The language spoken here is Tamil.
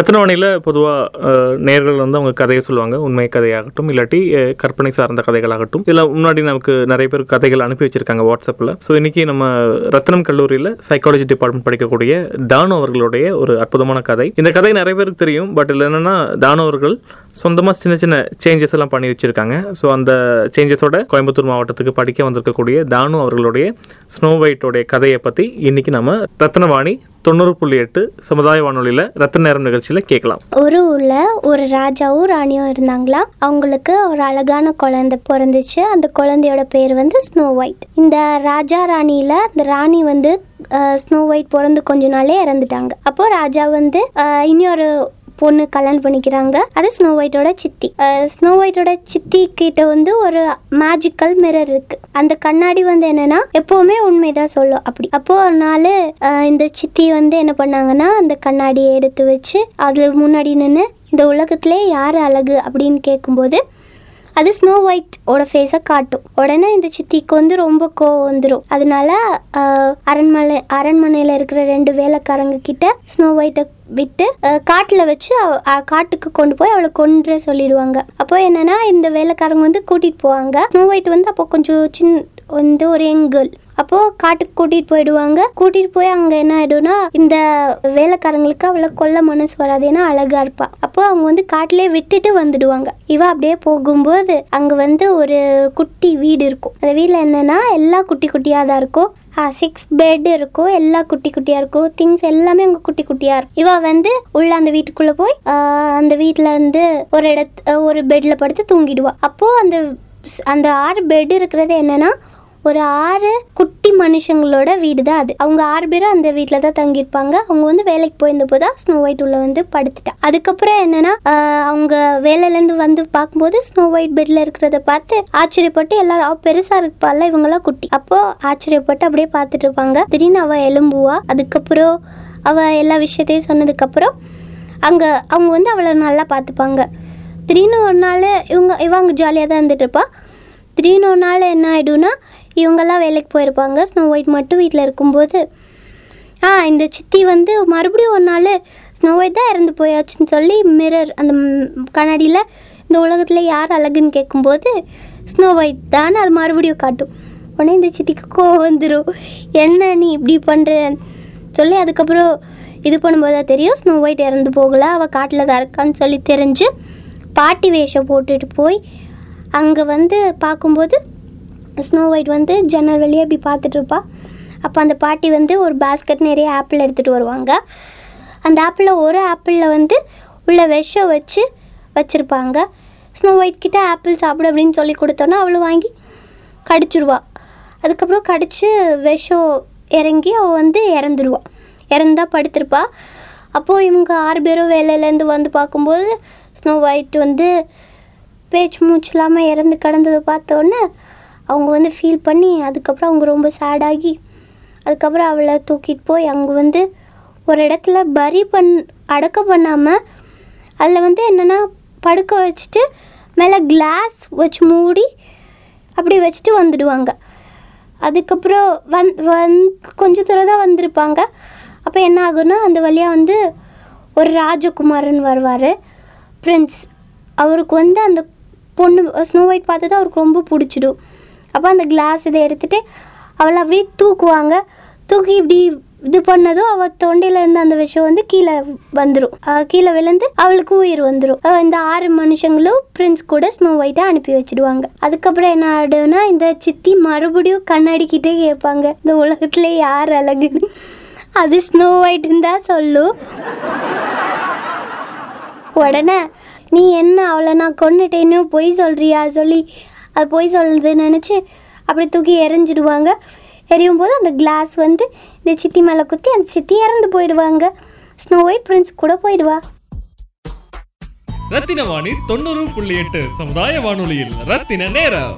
ரத்னவாணியில் பொதுவாக நேர்கள் வந்து அவங்க கதையை சொல்லுவாங்க. உண்மை கதையாகட்டும் இல்லாட்டி கற்பனை சார்ந்த கதைகளாகட்டும். இதில் முன்னாடி நமக்கு நிறைய பேர் கதைகள் அனுப்பி வச்சிருக்காங்க வாட்ஸ்அப்பில் ஸோ இன்றைக்கி நம்ம ரத்னம் கல்லூரியில் சைக்காலஜி டிபார்ட்மெண்ட் படிக்கக்கூடிய தானு அவர்களுடைய ஒரு அற்புதமான கதை. இந்த கதை நிறைய பேருக்கு தெரியும் பட் இதில் என்னென்னா தானு அவர்கள் சொந்தமாக சின்ன சின்ன சேஞ்சஸ் எல்லாம் பண்ணி வச்சுருக்காங்க. ஸோ அந்த சேஞ்சஸோட கோயம்புத்தூர் மாவட்டத்துக்கு படிக்க வந்திருக்கக்கூடிய தானு அவர்களுடைய ஸ்னோ ஒயிட்டோடைய கதையை பற்றி இன்றைக்கி நம்ம ரத்னவாணி தொண்ணூறு புள்ளி எட்டு சமுதாய வானொலியில் ரத்ன நேரம் நிகழ்ச்சியில் கேட்கலாம். ஒரு ஊரில் ஒரு ராஜாவும் ராணியும் இருந்தாங்களா? அவங்களுக்கு ஒரு அழகான குழந்தை பிறந்துச்சு. அந்த குழந்தையோட பேர் வந்து ஸ்னோ ஒயிட் இந்த ராஜா ராணியில் இந்த ராணி வந்து ஸ்னோ ஒயிட் பிறந்து கொஞ்ச நாளே இறந்துட்டாங்க. அப்போ ராஜா வந்து இனி இன்னொரு பொண்ணு கல்யாணம் பண்ணிக்கிறாங்க. அது ஸ்னோ ஒயிட்டோட சித்தி. ஸ்னோ ஒயிட்டோட சித்தி கிட்ட வந்து ஒரு மேஜிக்கல் மிரர் இருக்கு. அந்த கண்ணாடி வந்து என்னன்னா எப்பவுமே உண்மைதான் சொல்லும் அப்படி. அப்போ ஒரு நாள் இந்த சித்தி வந்து என்ன பண்ணாங்கன்னா அந்த கண்ணாடியை எடுத்து வச்சு அதுல முன்னாடி நின்று இந்த உலகத்திலே யார் அழகு அப்படின்னு கேட்கும்போது அது ஸ்னோ ஒயிட்டோட ஃபேஸை காட்டும். உடனே இந்த சித்திக்கு வந்து ரொம்ப கோவம் வந்துடும் அதனால அரண்மனை அரண்மனையில் இருக்கிற ரெண்டு வேலைக்காரங்க கிட்ட ஸ்னோ ஒயிட்டை விட்டு காட்டில் வச்சு காட்டுக்கு கொண்டு போய் அவளை கொன்று சொல்லிடுவாங்க. அப்போ என்னன்னா இந்த வேலைக்காரங்க வந்து கூட்டிகிட்டு போவாங்க. ஸ்னோ ஒயிட் வந்து அப்போ கொஞ்சம் சின் வந்து ஒரு எங்கல் அப்போ காட்டுக்கு கூட்டிட்டு போயிடுவாங்க. கூட்டிட்டு போய் அங்க என்ன ஆயிடும்னா இந்த வேலைக்காரங்களுக்கு அவ்வளோ கொல்ல மனசு வராது ஏன்னா அழகா இருப்பா. அப்போ அவங்க வந்து காட்டிலே விட்டுட்டு வந்துடுவாங்க. இவ அப்படியே போகும்போது அங்க வந்து ஒரு குட்டி வீடு இருக்கும். அந்த வீட்டில் என்னன்னா எல்லாம் குட்டி குட்டியா தான் இருக்கும். சிக்ஸ் பெட் இருக்கும். எல்லா குட்டி குட்டியா இருக்கும். திங்ஸ் எல்லாமே அங்க குட்டி குட்டியா இருக்கும். இவள் வந்து உள்ள அந்த வீட்டுக்குள்ள போய் அந்த வீட்டில் இருந்து ஒரு இடத்து ஒரு பெட்ல படுத்து தூங்கிடுவா. அப்போ அந்த அந்த ஆறு பெட் இருக்கிறது என்னன்னா ஒரு ஆறு குட்டி மனுஷங்களோட வீடு தான் அது. அவங்க ஆறு பேரும் அந்த வீட்டில் தான் தங்கியிருப்பாங்க. அவங்க வந்து வேலைக்கு போயிருந்தப்போ தான் ஸ்னோ ஒயிட் உள்ள வந்து படுத்துட்டா. அதுக்கப்புறம் என்னன்னா அவங்க வேலையிலேருந்து வந்து பார்க்கும்போது ஸ்னோ ஒயிட் பெட்ல இருக்கிறத பார்த்து ஆச்சரியப்பட்டு எல்லாரும் அவ பெருசா இருப்பாள்ல இவங்கெல்லாம் குட்டி. அப்போ ஆச்சரியப்பட்டு அப்படியே பார்த்துட்டு இருப்பாங்க. திடீர்னு அவள் எலும்புவா அதுக்கப்புறம் அவள் எல்லா விஷயத்தையும் சொன்னதுக்கப்புறம் அங்கே அவங்க வந்து அவளை நல்லா பார்த்துப்பாங்க. திடீர்னு ஒரு நாள் இவங்க இவங்க ஜாலியாக தான் இருந்துட்டு இருப்பா. திடீர்னு ஒரு நாள் என்ன ஆகிடும்னா இவங்கெல்லாம் வேலைக்கு போயிருப்பாங்க. ஸ்னோ ஒயிட் மட்டும் வீட்டில் இருக்கும்போது. ஆ இந்த சித்தி வந்து மறுபடியும் ஒரு நாள் ஸ்னோ ஒயிட் தான் இறந்து போயாச்சுன்னு சொல்லி மிரர் அந்த கண்ணாடியில் இந்த உலகத்தில் யார் அழகுன்னு கேட்கும்போது ஸ்னோ ஒயிட் தான் அது மறுபடியும் காட்டும். உடனே இந்த சித்திக்கு கோவம் வந்துடும் என்ன நீ இப்படி பண்ணுற சொல்லி அதுக்கப்புறம் இது பண்ணும்போது தான் தெரியும் ஸ்னோ ஒயிட் இறந்து போகல. அவள் காட்டில் தான் இருக்கான்னு சொல்லி தெரிஞ்சு பாட்டி வேஷம் போட்டுட்டு போய் அங்கே வந்து பார்க்கும்போது ஸ்னோ ஒயிட் வந்து ஜன்னல் வழியாக இப்படி பார்த்துட்ருப்பா அப்போ அந்த பாட்டி வந்து ஒரு பாஸ்கெட் நிறைய ஆப்பிள் எடுத்துகிட்டு வருவாங்க. அந்த ஆப்பிளில் ஒரு ஆப்பிளில் வந்து உள்ள விஷம் வச்சு வச்சுருப்பாங்க. ஸ்னோ ஒயிட் கிட்டே ஆப்பிள் சாப்பிடு அப்படின்னு சொல்லி கொடுத்தோன்னா அவளும் வாங்கி கடிச்சிருவா. அதுக்கப்புறம் கடித்து விஷம் இறங்கி அவள் வந்து இறந்துருவாள் இறந்தா படுத்திருப்பா. அப்போது இவங்க ஆறு பேரும் வேலையிலேருந்து வந்து பார்க்கும்போது ஸ்னோ ஒயிட் வந்து பேச்சு மூச்சு இல்லாமல் இறந்து கிடந்ததை பார்த்தோன்னே அவங்க வந்து ஃபீல் பண்ணி அதுக்கப்புறம் அவங்க ரொம்ப சேடாகி அதுக்கப்புறம் அவளை தூக்கிட்டு போய் அங்கே வந்து ஒரு இடத்துல பரி பண் அடக்கம் பண்ணாமல் அதில் வந்து என்னென்னா படுக்க வச்சுட்டு மேலே கிளாஸ் வச்சு மூடி அப்படி வச்சுட்டு வந்துடுவாங்க. அதுக்கப்புறம் வந் வந் கொஞ்ச தூரம் தான் வந்திருப்பாங்க. அப்போ என்ன ஆகும்னா அந்த வழியாக வந்து ஒரு ராஜகுமாரன் வருவார். பிரின்ஸ் அவருக்கு வந்து அந்த பொண்ணு ஸ்னோ ஒயிட் பார்த்தது அவருக்கு ரொம்ப பிடிச்சிடும். அப்போ அந்த கிளாஸ் இதை எடுத்துகிட்டு அவளை அப்படியே தூக்குவாங்க. தூக்கி இப்படி இது பண்ணதும் அவ தொண்டையில இருந்து அந்த விஷம் வந்து கீழே வந்துடும் கீழே விழுந்து அவளுக்கு உயிர் வந்துடும் இந்த ஆறு மனுஷங்களும் பிரின்ஸ் கூட ஸ்னோ ஒயிட்டை அனுப்பி வச்சிடுவாங்க. அதுக்கப்புறம் என்ன ஆடுனா இந்த சித்தி மறுபடியும் கண்ணாடிக்கிட்டே கேட்பாங்க. இந்த உலகத்துல யார் அழகுன்னு. அது ஸ்னோ ஒயிட்னு தான் சொல்லும். உடனே நீ என்ன அவளை நான் கொண்டுட்டேன்னு பொய் சொல்றியா? சொல்லி அது பொய் சொல்கிறது நினச்சி அப்படி தூக்கி எறிஞ்சிடுவாங்க. எரியும் போது அந்த கிளாஸ் வந்து இந்த சித்தி மேலே குத்தி அந்த சித்தி இறந்து போயிடுவாங்க. ஸ்னோ ஒயிட் பிரின்ஸ் கூட போயிடுவா. ரத்தின வாணி தொண்ணூறு புள்ளி எட்டு சமுதாய வானொலியில் ரத்தின நேரம்.